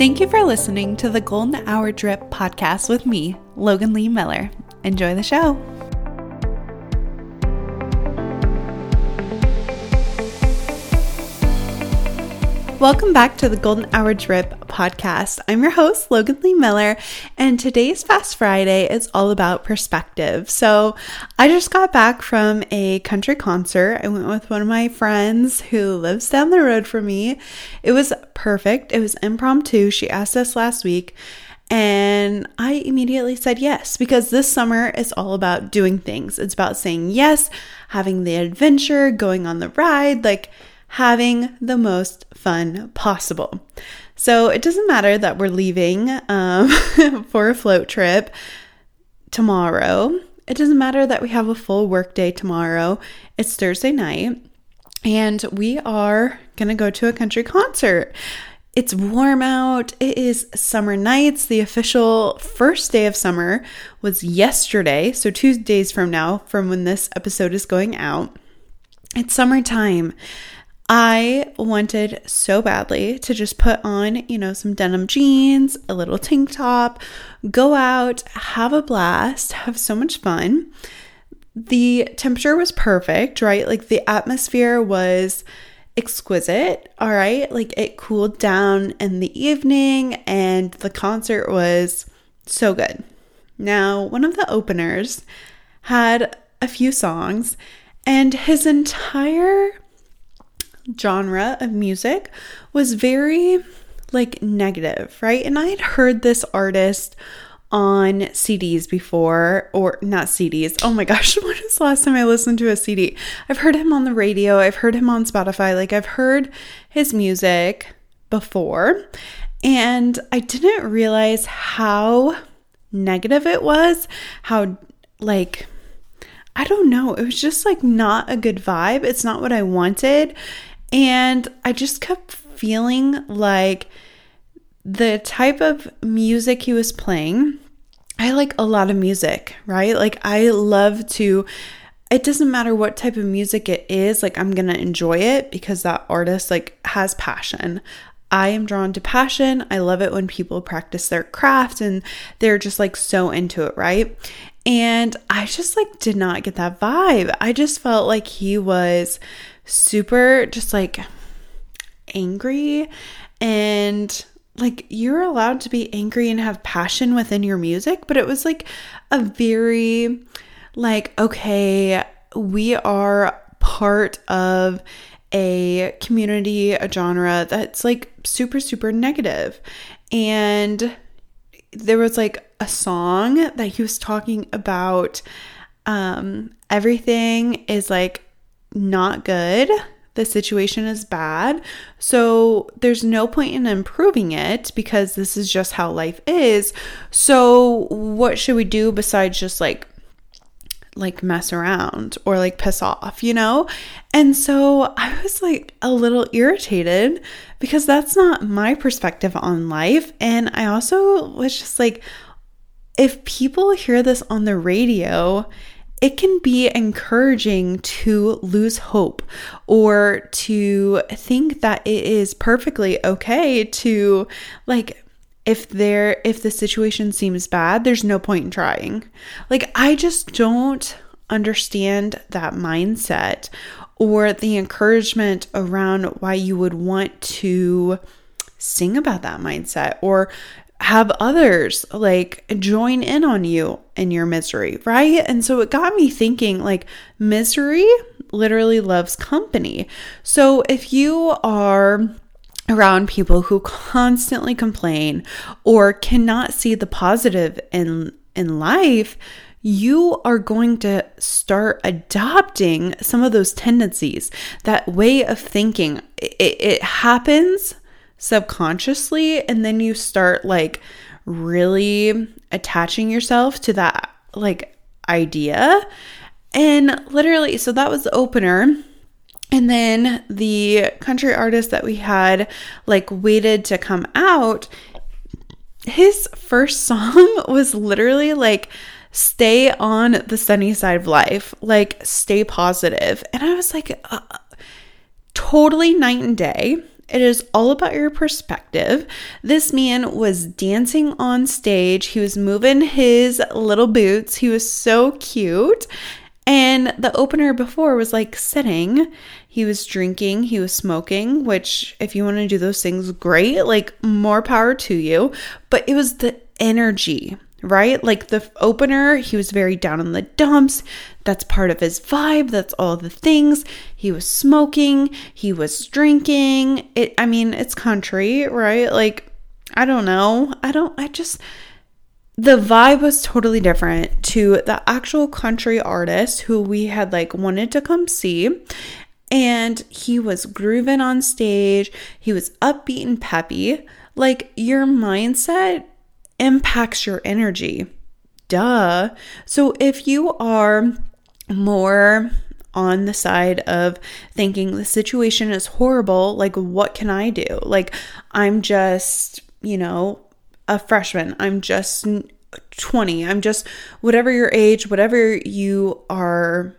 Thank you for listening to the Golden Hour Drip podcast with me, Logan Lee Miller. Enjoy the show. Welcome back to the Golden Hour Drip podcast. I'm your host, Logan Lee Miller, and today's Fast Friday is all about perspective. So, I just got back from a country concert. I went with one of my friends who lives down the road from me. It was perfect, it was impromptu. She asked us last week. And I immediately said yes because this summer is all about doing things. It's about saying yes, having the adventure, going on the ride, like having the most fun possible. So it doesn't matter that we're leaving um, for a float trip tomorrow. It doesn't matter that we have a full work day tomorrow. It's Thursday night and we are going to go to a country concert. It's warm out. It is summer nights. The official first day of summer was yesterday. So, two days from now, from when this episode is going out. It's summertime. I wanted so badly to just put on, you know, some denim jeans, a little tank top, go out, have a blast, have so much fun. The temperature was perfect, right? Like the atmosphere was exquisite, all right? Like it cooled down in the evening and the concert was so good. Now, one of the openers had a few songs and his entire genre of music was very like negative, right? And I had heard this artist on CDs before, or not CDs. Oh my gosh, when was the last time I listened to a CD? I've heard him on the radio, I've heard him on Spotify, like I've heard his music before, and I didn't realize how negative it was, how like I don't know, it was just like not a good vibe. It's not what I wanted. And I just kept feeling like the type of music he was playing, I like a lot of music, right? Like, I love to, it doesn't matter what type of music it is, like, I'm gonna enjoy it because that artist, like, has passion. I am drawn to passion. I love it when people practice their craft and they're just like so into it, right? And I just like did not get that vibe. I just felt like he was super just like angry and like you're allowed to be angry and have passion within your music, but it was like a very like okay, we are part of a community, a genre that's like super super negative. And there was like a song that he was talking about um everything is like not good. The situation is bad. So there's no point in improving it because this is just how life is. So what should we do besides just like like mess around or like piss off, you know? And so I was like a little irritated because that's not my perspective on life. And I also was just like, if people hear this on the radio it can be encouraging to lose hope or to think that it is perfectly okay to like if there if the situation seems bad there's no point in trying like i just don't understand that mindset or the encouragement around why you would want to sing about that mindset or have others like join in on you in your misery, right? And so it got me thinking like misery literally loves company. So if you are around people who constantly complain or cannot see the positive in in life, you are going to start adopting some of those tendencies, that way of thinking. It, it happens subconsciously and then you start like really attaching yourself to that like idea and literally so that was the opener and then the country artist that we had like waited to come out his first song was literally like stay on the sunny side of life like stay positive. and i was like uh, totally night and day it is all about your perspective. This man was dancing on stage, he was moving his little boots, he was so cute. And the opener before was like sitting. He was drinking, he was smoking, which, if you want to do those things, great. Like, more power to you. But it was the energy right? Like the opener, he was very down in the dumps. That's part of his vibe. That's all the things. He was smoking, he was drinking. It I mean, it's country, right? Like I don't know. I don't I just the vibe was totally different to the actual country artist who we had like wanted to come see. And he was grooving on stage. He was upbeat and peppy. Like your mindset impacts your energy. Duh. So if you are more on the side of thinking the situation is horrible, like, what can I do? Like, I'm just, you know, a freshman. I'm just 20. I'm just whatever your age, whatever you are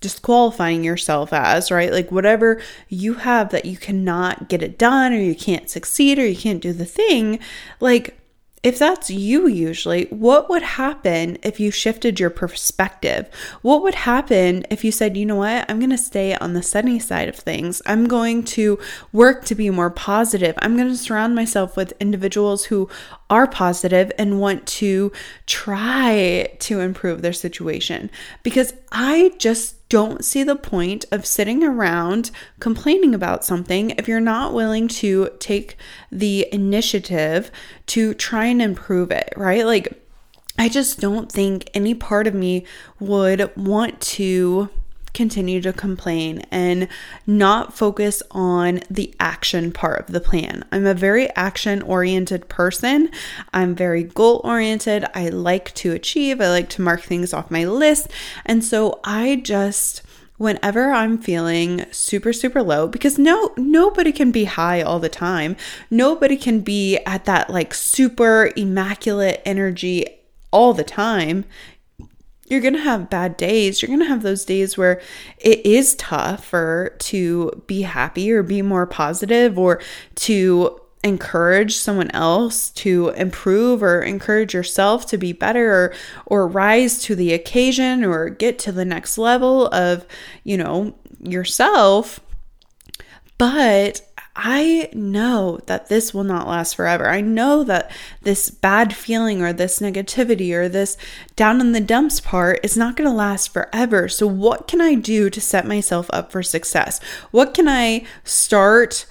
disqualifying yourself as, right? Like whatever you have that you cannot get it done or you can't succeed or you can't do the thing, like if that's you usually, what would happen if you shifted your perspective? What would happen if you said, you know what, I'm going to stay on the sunny side of things? I'm going to work to be more positive. I'm going to surround myself with individuals who are positive and want to try to improve their situation. Because I just don't see the point of sitting around complaining about something if you're not willing to take the initiative to try and improve it, right? Like, I just don't think any part of me would want to continue to complain and not focus on the action part of the plan. I'm a very action oriented person. I'm very goal oriented. I like to achieve, I like to mark things off my list. And so I just whenever I'm feeling super super low because no nobody can be high all the time. Nobody can be at that like super immaculate energy all the time you're going to have bad days. You're going to have those days where it is tougher to be happy or be more positive or to encourage someone else to improve or encourage yourself to be better or, or rise to the occasion or get to the next level of, you know, yourself. But I know that this will not last forever. I know that this bad feeling or this negativity or this down in the dumps part is not going to last forever. So, what can I do to set myself up for success? What can I start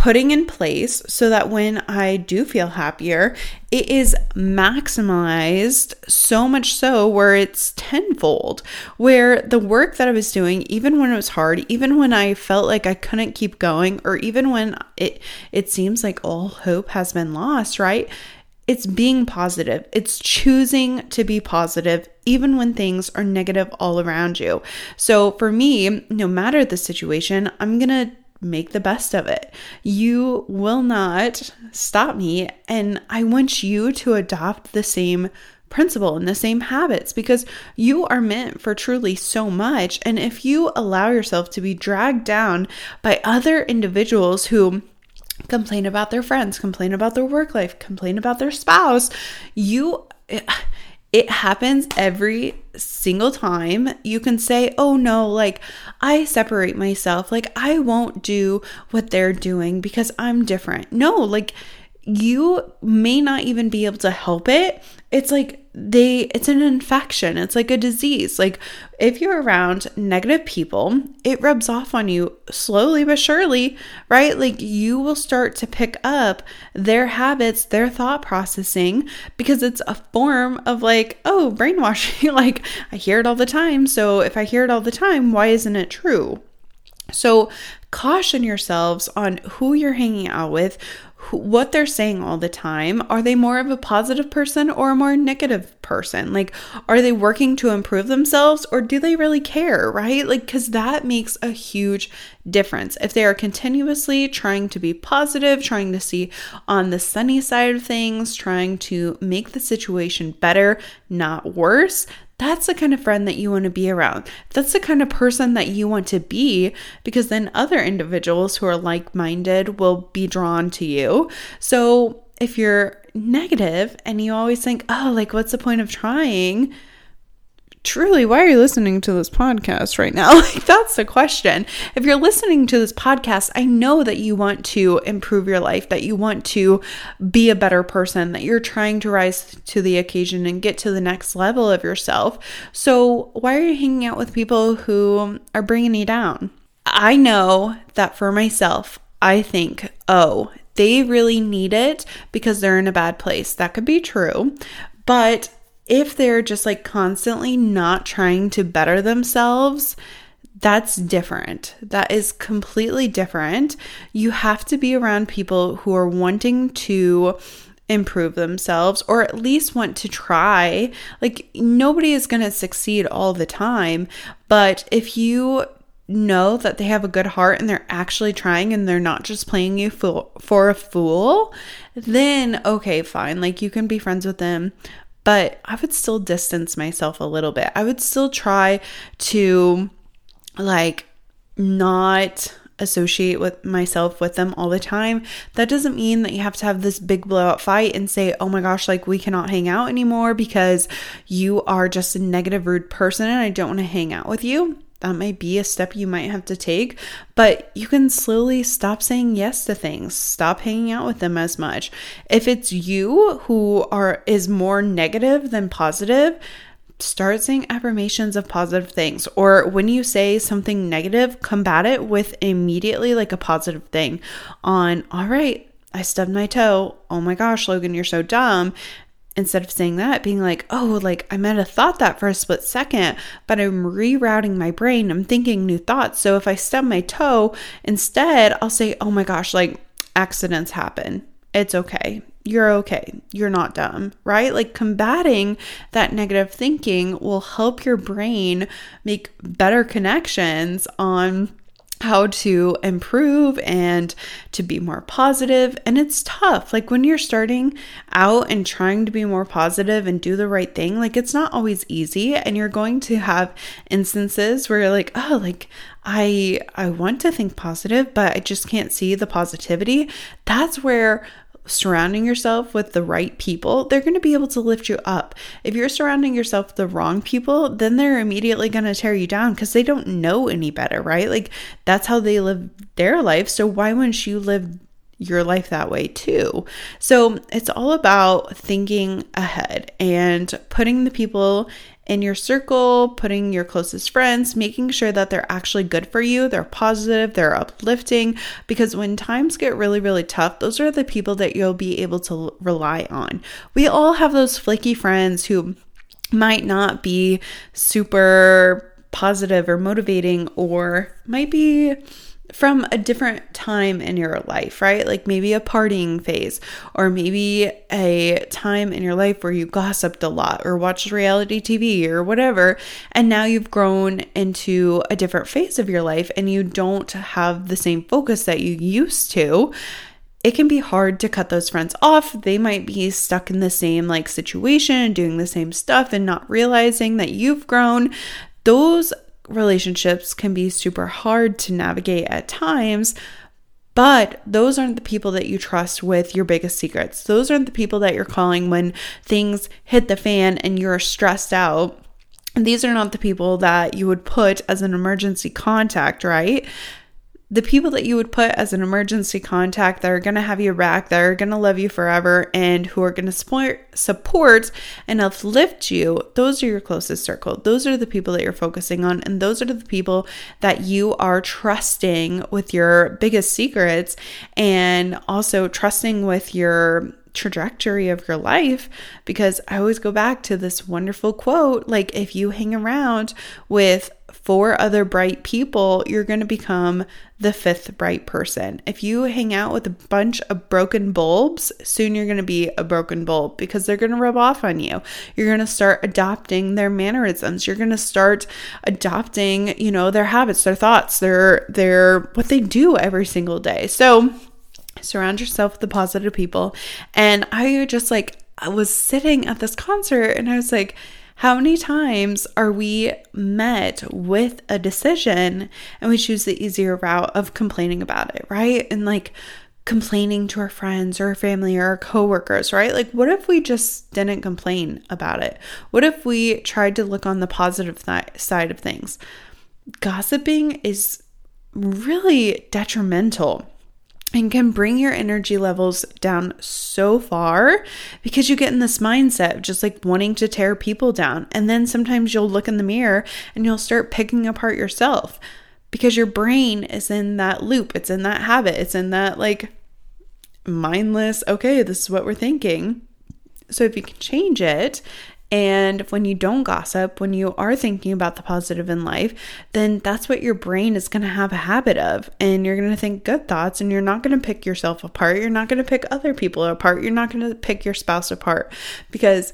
putting in place so that when I do feel happier, it is maximized so much so where it's tenfold. Where the work that I was doing, even when it was hard, even when I felt like I couldn't keep going, or even when it it seems like all hope has been lost, right? It's being positive. It's choosing to be positive even when things are negative all around you. So for me, no matter the situation, I'm going to make the best of it. You will not stop me. And I want you to adopt the same principle and the same habits because you are meant for truly so much. And if you allow yourself to be dragged down by other individuals who complain about their friends, complain about their work life, complain about their spouse, you it happens every single time. You can say, oh no, like I separate myself. Like I won't do what they're doing because I'm different. No, like you may not even be able to help it. It's like they it's an infection. It's like a disease. Like if you're around negative people, it rubs off on you slowly but surely, right? Like you will start to pick up their habits, their thought processing because it's a form of like, oh, brainwashing. like I hear it all the time. So if I hear it all the time, why isn't it true? So caution yourselves on who you're hanging out with, what they're saying all the time. Are they more of a positive person or a more negative person? Like, are they working to improve themselves or do they really care, right? Like, because that makes a huge difference. If they are continuously trying to be positive, trying to see on the sunny side of things, trying to make the situation better, not worse, that's the kind of friend that you want to be around. That's the kind of person that you want to be because then other individuals who are like minded will be drawn to you. So if you're negative and you always think, oh, like, what's the point of trying? Truly, why are you listening to this podcast right now? Like, that's the question. If you're listening to this podcast, I know that you want to improve your life, that you want to be a better person, that you're trying to rise to the occasion and get to the next level of yourself. So, why are you hanging out with people who are bringing you down? I know that for myself, I think, oh, they really need it because they're in a bad place. That could be true. But if they're just like constantly not trying to better themselves, that's different. That is completely different. You have to be around people who are wanting to improve themselves or at least want to try. Like, nobody is going to succeed all the time, but if you know that they have a good heart and they're actually trying and they're not just playing you for, for a fool, then okay, fine. Like, you can be friends with them but I would still distance myself a little bit. I would still try to like not associate with myself with them all the time. That doesn't mean that you have to have this big blowout fight and say, "Oh my gosh, like we cannot hang out anymore because you are just a negative rude person and I don't want to hang out with you." That might be a step you might have to take, but you can slowly stop saying yes to things, stop hanging out with them as much. If it's you who are is more negative than positive, start saying affirmations of positive things or when you say something negative, combat it with immediately like a positive thing on all right, I stubbed my toe. Oh my gosh, Logan, you're so dumb instead of saying that, being like, oh, like I might have thought that for a split second, but I'm rerouting my brain. I'm thinking new thoughts. So if I stub my toe, instead, I'll say, oh my gosh, like accidents happen. It's okay. You're okay. You're not dumb, right? Like combating that negative thinking will help your brain make better connections on how to improve and to be more positive. And it's tough. Like when you're starting out and trying to be more positive and do the right thing like it's not always easy. And you're going to have instances where you're like oh like I I want to think positive but I just can't see the positivity. That's where surrounding yourself with the right people, they're going to be able to lift you up. If you're surrounding yourself with the wrong people, then they're immediately going to tear you down because they don't know any better, right? Like that's how they live their life. So why wouldn't you live your life that way too. So it's all about thinking ahead and putting the people in your circle, putting your closest friends, making sure that they're actually good for you, they're positive, they're uplifting. Because when times get really, really tough, those are the people that you'll be able to rely on. We all have those flaky friends who might not be super positive or motivating or might be from a different time in your life, right? Like maybe a partying phase, or maybe a time in your life where you gossiped a lot or watched reality TV or whatever. And now you've grown into a different phase of your life and you don't have the same focus that you used to. It can be hard to cut those friends off. They might be stuck in the same like situation, doing the same stuff and not realizing that you've grown. Those relationships can be super hard to navigate at times. But those aren't the people that you trust with your biggest secrets. Those aren't the people that you're calling when things hit the fan and you're stressed out. And these are not the people that you would put as an emergency contact, right? The people that you would put as an emergency contact that are going to have your back, that are going to love you forever, and who are going to support, support and uplift you, those are your closest circle. Those are the people that you're focusing on, and those are the people that you are trusting with your biggest secrets and also trusting with your trajectory of your life because I always go back to this wonderful quote like if you hang around with four other bright people, you're going to become the fifth bright person. If you hang out with a bunch of broken bulbs, soon you're going to be a broken bulb because they're going to rub off on you. You're going to start adopting their mannerisms. You're going to start adopting, you know, their habits, their thoughts, their their what they do every single day. So, surround yourself with the positive people. And I just like I was sitting at this concert and I was like How many times are we met with a decision and we choose the easier route of complaining about it, right? And like complaining to our friends or our family or our coworkers, right? Like, what if we just didn't complain about it? What if we tried to look on the positive th- side of things? Gossiping is really detrimental and can bring your energy levels down so far because you get in this mindset of just like wanting to tear people down. And then sometimes you'll look in the mirror and you'll start picking apart yourself because your brain is in that loop, it's in that habit, it's in that like mindless, okay, this is what we're thinking. So if you can change it and when you don't gossip, when you are thinking about the positive in life, then that's what your brain is going to have a habit of. And you're going to think good thoughts and you're not going to pick yourself apart. You're not going to pick other people apart. You're not going to pick your spouse apart because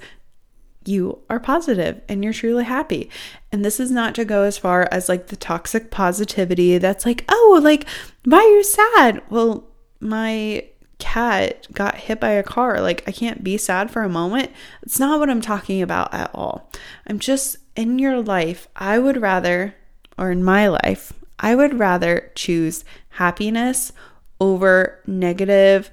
you are positive and you're truly happy. And this is not to go as far as like the toxic positivity that's like, oh, like, why are you sad? Well, my cat got hit by a car. Like, I can't be sad for a moment. It's not what I'm talking about at all. I'm just in your life, I would rather, or in my life, I would rather choose happiness over negative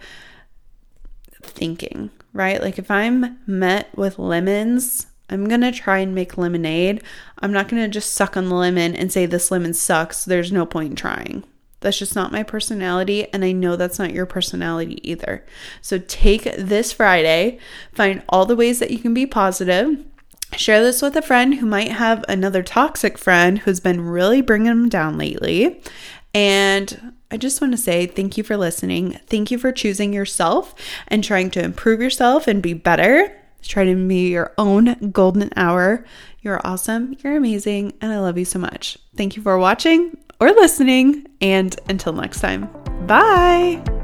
thinking, right? Like, if I'm met with lemons, I'm gonna try and make lemonade. I'm not gonna just suck on the lemon and say this lemon sucks. There's no point in trying. That's just not my personality. And I know that's not your personality either. So take this Friday, find all the ways that you can be positive. Share this with a friend who might have another toxic friend who's been really bringing them down lately. And I just want to say thank you for listening. Thank you for choosing yourself and trying to improve yourself and be better. Try to be your own golden hour. You're awesome. You're amazing. And I love you so much. Thank you for watching or listening. And until next time, bye.